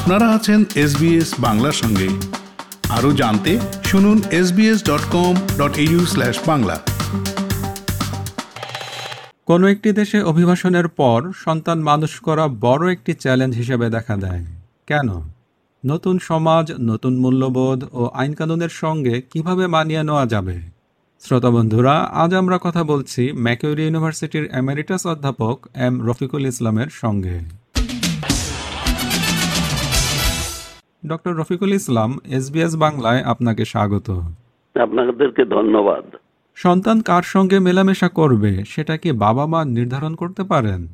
আপনারা আছেন এসবিএস বাংলার সঙ্গে। আরও জানতে শুনুন SBS dot com dot Bangla. কোনো একটি দেশে অভিবাসনের পর সন্তান মানুষ করা বড় একটি চ্যালেঞ্জ হিসেবে দেখা দেয়। কেন? নতুন সমাজ, নতুন মূল্যবোধ ও আইনকানুনের সঙ্গে কীভাবে মানিয়ে নেওয়া যাবে? শ্রোতা বন্ধুরা, আজ আমরা কথা বলছি ম্যাকিউরি ইউনিভার্সিটির এমেরিটাস অধ্যাপক এম রফিকুল ইসলামের সঙ্গে। ডক্টর রফিকুল ইসলাম এসবিএস বাংলায় আপনাকে স্বাগত। আপনাদেরকে ধন্যবাদ। সন্তান কার সঙ্গে মেলামেশা করবে সেটা কি বাবা মা নির্ধারণ করতে পারেন?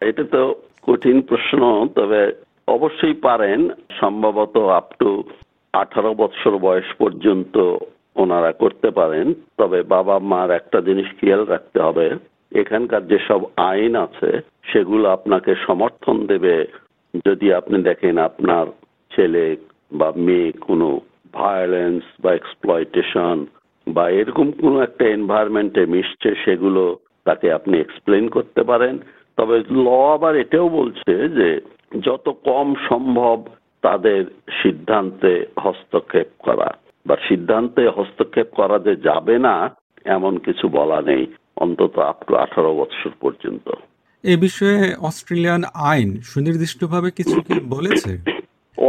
এটা তো কঠিন প্রশ্ন তবে অবশ্যই পারেন। সম্ভবত আপ টু আঠারো বছর বয়স পর্যন্ত ওনারা করতে পারেন। তবে বাবা মার একটা জিনিস খেয়াল রাখতে হবে এখানকার যেসব আইন আছে সেগুলো আপনাকে সমর্থন দেবে। যদি আপনি দেখেন আপনার ছেলে বা মেয়ে, কোনো ভায়োলেন্স বা এক্সপ্লয়টেশন বা এরকম কোনো একটা এনভায়রনমেন্টে মিশছে, সেগুলো তাকে আপনি এক্সপ্লেন করতে পারেন। তবে ল আবার এটাও বলছে যে যত কম সম্ভব তাদের সিদ্ধান্তে হস্তক্ষেপ করা। বা সিদ্ধান্তে হস্তক্ষেপ করা যে যাবে না, এমন কিছু বলা নেই, অন্তত আপ টু আঠারো বৎসর পর্যন্ত। এ বিষয়ে অস্ট্রেলিয়ান আইন সুনির্দিষ্টভাবে কিছু কি বলেছে?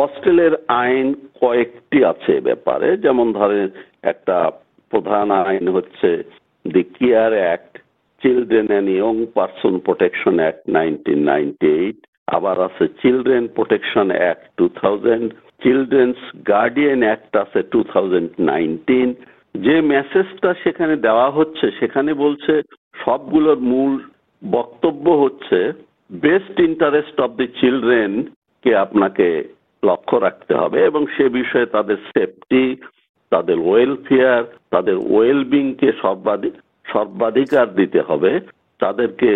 অস্ট্রেলিয়ার আইন কয়েকটি আছে ব্যাপারে। যেমন ধরেন, একটা প্রধান আইন হচ্ছে the care act children and young person protection act nineteen ninety eight আবার আছে children protection act two thousand children's guardian act আছে টু থাউজেন্ড নাইনটিন যে মেসেজটা সেখানে দেওয়া হচ্ছে, সেখানে বলছে সবগুলোর মূল বক্তব্য হচ্ছে best interest of the children কে আপনাকে লক্ষ্য রাখতে হবে এবং সে বিষয়ে তাদের সেফটি তাদের ওয়েলফেয়ার তাদের ওয়েলবিংকে সর্বাধিক সর্বাধিকার দিতে হবে। তাদেরকে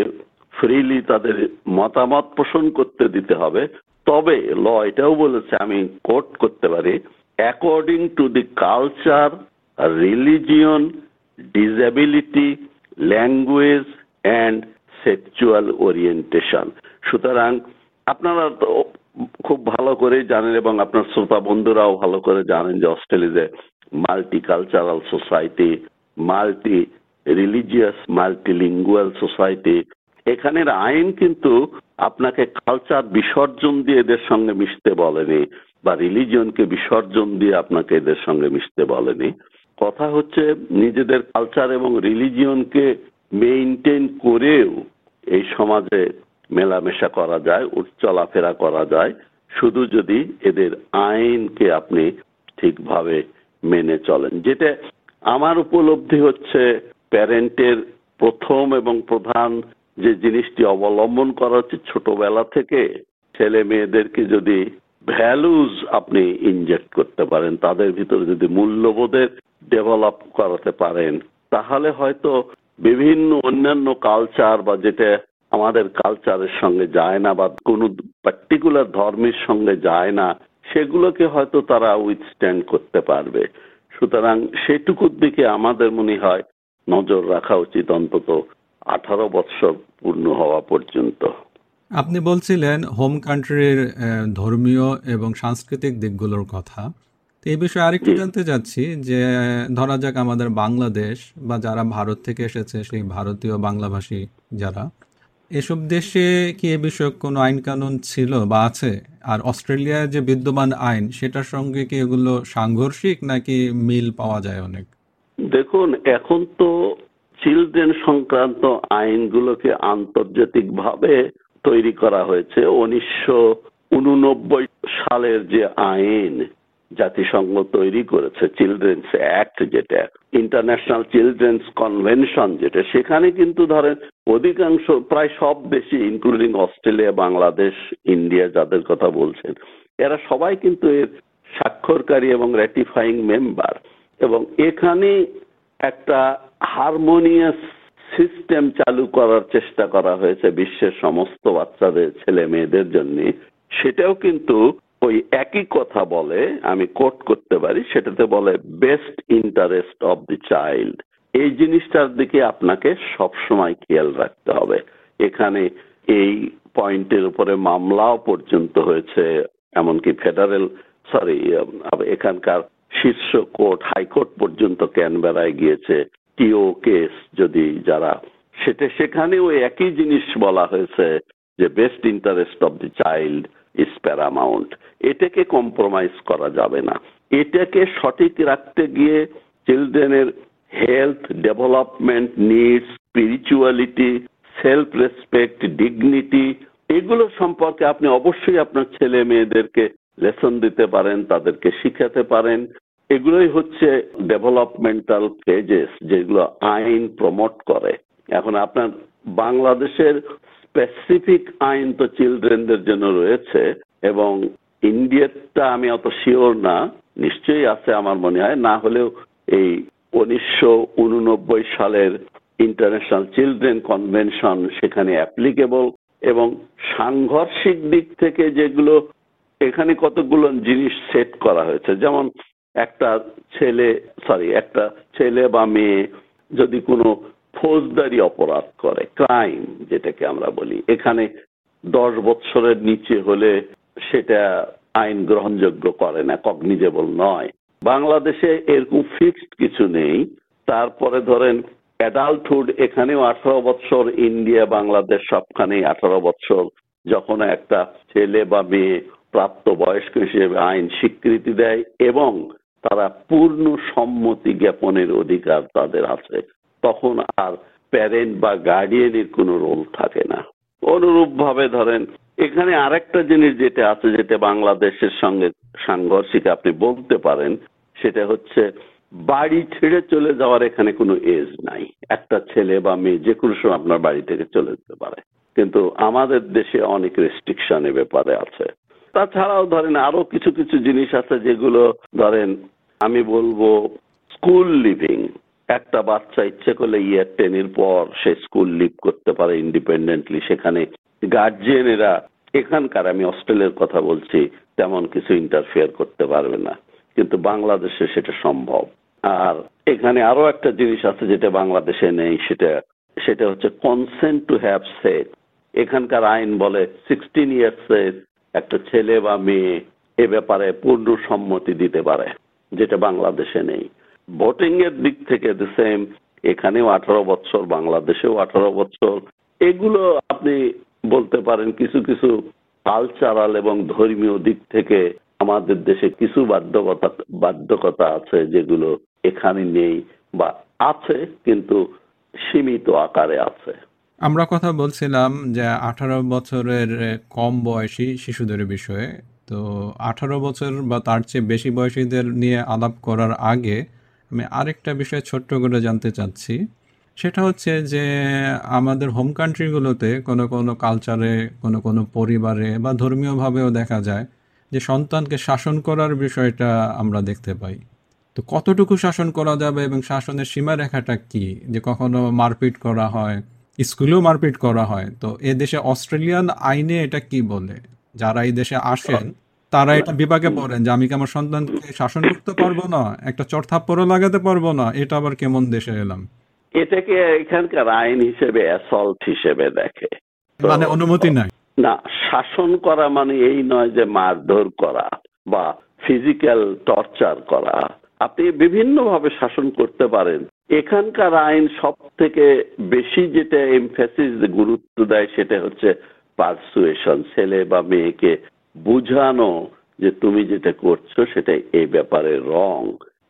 ফ্রিলি তাদের মতামত পোষণ করতে দিতে হবে। তবে ল এটাও বলেছে, আমি কোট করতে পারি according to the culture religion disability language and sexual orientation সুতরাং আপনারা খুব ভালো করে জানেন এবং আপনার শ্রোতা বন্ধুরাও ভালো করে জানেন যে অস্ট্রেলিয়াতে multicultural society multi religious multilingual society এখানের আইন কিন্তু আপনাকে কালচার বিসর্জন দিয়ে এদের সঙ্গে মিশতে বলেনি বা রিলিজিয়নকে বিসর্জন দিয়ে আপনাকে এদের সঙ্গে মিশতে বলেনি। কথা হচ্ছে নিজেদের কালচার এবং রিলিজিয়নকে মেইনটেইন করেও এই সমাজে মেলামেশা করা যায় চলাফেরা করা যায়। শুধু যদি এদের আইনকে আপনি ঠিকভাবে মেনে চলেন। যেটা আমার উপলব্ধি হচ্ছে, প্যারেন্টের প্রথম এবং প্রধান যে জিনিসটি অবলম্বন করা হচ্ছে ছোটবেলা থেকে, ছেলে মেয়েদেরকে যদি ভ্যালুজ আপনি ইনজেক্ট করতে পারেন, তাদের ভিতরে যদি মূল্যবোধের ডেভেলপ করাতে পারেন, তাহলে হয়তো বিভিন্ন অন্যান্য কালচার বা যেটা আমাদের কালচারের সঙ্গে যায় না বা কোনো পার্টিকুলার ধর্মের সঙ্গে যায় না সেগুলোকে হয়তো তারা উইথস্ট্যান্ড করতে পারবে। সুতরাং সেটুকুর দিকে আমাদের মনে হয় নজর রাখা উচিত অন্তত আঠারো বৎসর পূর্ণ হওয়া পর্যন্ত। আপনি বলছিলেন হোম কান্ট্রির ধর্মীয় এবং সাংস্কৃতিক দিকগুলোর কথা। তো এই বিষয়ে আরেকটু জানতে চাচ্ছি যে ধরা যাক আমাদের বাংলাদেশ বা যারা ভারত থেকে এসেছে সেই ভারতীয় বাংলাভাষী যারা এসব দেশে কি এ বিষয়ক কোনো আইন কানুন ছিল বা আছে? আর অস্ট্রেলিয়ায় যে বিদ্যমান আইন, সেটার সঙ্গে কি এগুলো সাংঘর্ষিক নাকি মিল পাওয়া যায় অনেক? দেখুন, এখন তো চিলড্রেন সংক্রান্ত আইনগুলোকে আন্তর্জাতিকভাবে তৈরি করা হয়েছে। উনিশশো উননব্বই সালের যে আইন জাতিসংঘ তৈরি করেছে চিলড্রেন্স অ্যাক্ট যেটা ইন্টারন্যাশনাল চিলড্রেন্স কনভেনশন যেটা, সেখানে কিন্তু ধরেন অধিকাংশ, প্রায় সব দেশই ইনক্লুডিং অস্ট্রেলিয়া বাংলাদেশ ইন্ডিয়া যাদের কথা বলছেন, এরা সবাই কিন্তু এর স্বাক্ষরকারী এবং র্যাটিফাইং মেম্বার এবং এখানে একটা হারমোনিয়াস সিস্টেম চালু করার চেষ্টা করা হয়েছে, বিশ্বের সমস্ত বাচ্চাদের ছেলে মেয়েদের জন্য। সেটাও কিন্তু ওই একই কথা বলে, আমি কোট করতে পারি, সেটাতে বলে best interest of the child এই জিনিসটার দিকে আপনাকে সবসময় খেয়াল রাখতে হবে। এখানে এই পয়েন্টের উপরে মামলাও পর্যন্ত হয়েছে, এমনকি ফেডারেল সরি এখানকার শীর্ষ কোর্ট হাইকোর্ট পর্যন্ত ক্যানবেরায় গিয়েছে টিও কেস যদি যারা, সেটা সেখানেও একই জিনিস বলা হয়েছে যে best interest of the child is এটাকে কম্প্রোমাইজ করা যাবে না। এটাকে সঠিক রাখতে গিয়ে চিলড্রেনের health development needs spirituality self respect dignity এগুলো সম্পর্কে আপনি অবশ্যই আপনার ছেলে মেয়েদেরকে লেসন দিতে পারেন, তাদেরকে শিখাতে পারেন। এগুলোই হচ্ছে ডেভেলপমেন্টাল ফেজেস যেগুলো আইন প্রমোট করে। এখন আপনার বাংলাদেশের স্পেসিফিক আইন তো চিলড্রেনদের জন্য রয়েছে এবং ইন্ডিয়ারটা আমি অত শিওর না, নিশ্চয়ই আছে আমার মনে হয়। না হলেও এই উনিশশো উননব্বই সালের ইন্টারন্যাশনাল চিলড্রেন কনভেনশন সেখানে অ্যাপ্লিকেবল এবং সাংঘর্ষিক দিক থেকে যেগুলো, এখানে কতগুলো জিনিস সেট করা হয়েছে। যেমন একটা ছেলে সরি একটা ছেলে বা মেয়ে যদি কোনো ফৌজদারি অপরাধ করে ক্রাইম যেটাকে আমরা বলি। এখানে দশ বছরের নিচে হলে সেটা আইন গ্রহণযোগ্য করে না কগনিজেবল নয়। বাংলাদেশে এরকম ফিক্সড কিছু নেই। তারপরে ধরেন অ্যাডাল্টহুড এখানেও আঠারো বছর ইন্ডিয়া বাংলাদেশ সবখানেই আঠারো বছর যখন একটা ছেলে বা মেয়ে প্রাপ্ত বয়স্ক হিসেবে আইন স্বীকৃতি দেয় এবং তারা পূর্ণ সম্মতি জ্ঞাপনের অধিকার তাদের আছে তখন আর প্যারেন্ট বা গার্ডিয়ানের কোনো রোল থাকে না। অনুরূপ ভাবে ধরেন, এখানে আরেকটা জিনিস যেটা আছে, যেটা বাংলাদেশের সঙ্গে সাংঘর্ষিক আপনি বলতে পারেন, সেটা হচ্ছে বাড়ি ছেড়ে চলে যাওয়ার এখানে কোনো এজ নাই। একটা ছেলে বা মেয়ে যে কোনো সময় আপনার বাড়ি থেকে চলে যেতে পারে। কিন্তু আমাদের দেশে অনেক রেস্ট্রিকশন এ ব্যাপারে আছে। তাছাড়াও ধরেন আরও কিছু কিছু জিনিস আছে যেগুলো ধরেন আমি বলব স্কুল লিভিং একটা বাচ্চা ইচ্ছে করলে ইয়ার টেনের পর সে স্কুল লিভ করতে পারে ইন্ডিপেন্ডেন্টলি সেখানে গার্জিয়ানেরা এখানকার আমি অস্ট্রেলিয়ার কথা বলছি, তেমন কিছু ইন্টারফেয়ার করতে পারবে না। কিন্তু বাংলাদেশে সেটা সম্ভব। আর এখানে আরও একটা জিনিস আছে যেটা বাংলাদেশে নেই, সেটা সেটা হচ্ছে কনসেন্ট টু হ্যাভ সেট এখানকার আইন বলে সিক্সটিন ইয়ার্সে একটা ছেলে বা মেয়ে এ ব্যাপারে পূর্ণ সম্মতি দিতে পারে, যেটা বাংলাদেশে নেই। ভোটিং এর দিক থেকে দ্য সেম এখানেও আঠারো বছর বাংলাদেশেও আঠারো বছর এগুলো আপনি বলতে পারেন কিছু কিছু কালচারাল এবং ধর্মীয় দিক থেকে আমাদের দেশে কিছু বাধ্যকতা বাধ্যকতা আছে যেগুলো এখানে নেই বা আছে, কিন্তু সীমিত আকারে আছে। আমরা কথা বলছিলাম যে আঠারো বছরের কম বয়সী শিশুদের বিষয়ে। তো আঠারো বছর বা তার চেয়ে বেশি বয়সীদের নিয়ে আলাপ করার আগে আমি আরেকটা বিষয় ছোট্ট করে জানতে চাচ্ছি। সেটা হচ্ছে যে আমাদের হোম কান্ট্রিগুলোতে কোনো কোনো কালচারে কোনো কোনো পরিবারে বা ধর্মীয়ভাবেও দেখা যায় যে সন্তানকে শাসন করার বিষয়টা আমরা দেখতে পাই। তো কতটুকু শাসন করা যাবে এবং শাসনের সীমারেখাটা কি? যে কখনো মারপিট করা হয়, স্কুলেও মারপিট করা হয়। তো এ দেশে অস্ট্রেলিয়ান আইনে এটা কি বলে? যারা এই দেশে আসেন তারা এটা বিভাগে পড়েন যে আমি কি আমার সন্তানকে শাসন করতে পারব না? একটা চর থাপ্পড়ও লাগাতে পারব না? এটা আবার কেমন দেশে এলাম? এটাকে এখানকার আইন হিসেবে অ্যাসল্ট হিসেবে দেখে। মানে অনুমতি নাই? না শাসন করা মানে এই নয় যে মারধর করা বা ফিজিক্যাল টর্চার করা। আপনি বিভিন্নভাবে শাসন করতে পারেন। এখানকার আইন সব থেকে বেশি যেটা এমফেসিস গুরুত্ব দেয় সেটা হচ্ছে পারসুয়েশন ছেলে বা মেয়েকে বুঝানো যে তুমি যেটা করছ সেটা এই ব্যাপারে রং।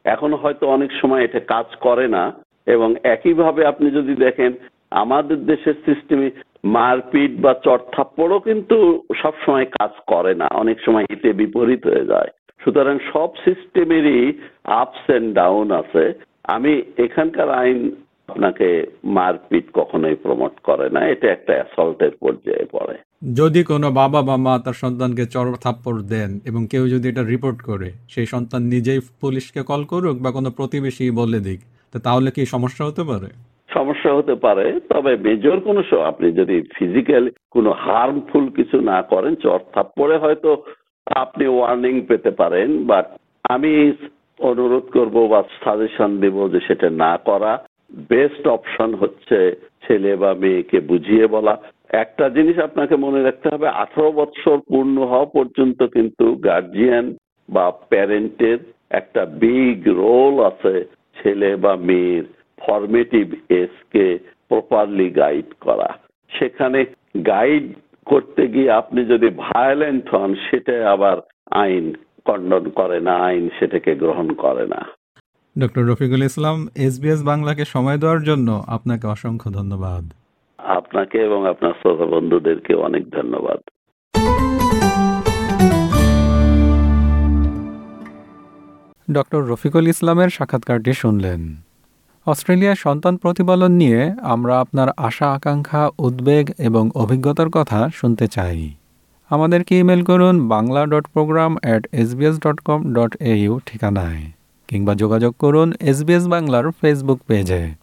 এখন হয়তো অনেক সময় এটা কাজ করে না এবং একইভাবে আপনি যদি দেখেন, আমাদের দেশের সিস্টেমে মারপিট বা চড়থাপ্পড়ও কিন্তু সব সময় কাজ করে না, অনেক সময় হিতে বিপরীত হয়ে যায়। সুতরাং সব সিস্টেমেরই আপস এন্ড ডাউন আছে। আমি এখানকার আইন আপনাকে মারপিট কখনোই প্রমোট করে না, এটা একটা অ্যাসল্টের পর্যায়ে পড়ে। যদি কোনো বাবা বা মা তার সন্তানকে চর থাপ্পড় দেন এবং কেউ যদি এটা রিপোর্ট করে, সেই সন্তান নিজেই পুলিশকে কল করুক বা কোনো প্রতিবেশী বলে দিক তাহলে কি সমস্যা হতে পারে? সমস্যা হতে পারে, তবে মেজর কোনো আপনি যদি ফিজিক্যাল কোনো হার্মফুল কিছু না করেন, চর থাপ্পড়ে হয়তো আপনি ওয়ার্নিং পেতে পারেন বাট আমি অনুরোধ করব বা সাজেশন দেব যে সেটা না করা। বেস্ট অপশন হচ্ছে ছেলে বা মেয়েকে বুঝিয়ে বলা। একটা জিনিস আপনাকে মনে রাখতে হবে, আঠারো বছর পূর্ণ হওয়া পর্যন্ত কিন্তু গার্জিয়ান বা প্যারেন্টের একটা বিগ রোল আছে ছেলে বা মেয়ের ফরমেটিভ এজকে প্রপারলি গাইড করা। সেখানে গাইড করতে গিয়ে আপনি যদি ভায়োলেন্ট হন, সেটা আবার আইন কন্ডন করে না, আইন সেটাকে গ্রহণ করে না। ডক্টর রফিকুল ইসলাম এসবিএস বাংলাকে সময় দেওয়ার জন্য আপনাকে অসংখ্য ধন্যবাদ। আপনাকে এবং আপনার শ্রোতা বন্ধুদেরকে অনেক ধন্যবাদ। ডক্টর রফিকুল ইসলামের সাক্ষাৎকারটি শুনলেন। অস্ট্রেলিয়ায় সন্তান প্রতিপালন নিয়ে আমরা আপনার আশা, আকাঙ্ক্ষা, উদ্বেগ এবং অভিজ্ঞতার কথা শুনতে চাই। আমাদেরকে ইমেল করুন Bangla dot program at SBS dot com dot AU ঠিকানায় কিংবা যোগাযোগ করুন এসবিএস বাংলার ফেসবুক পেজে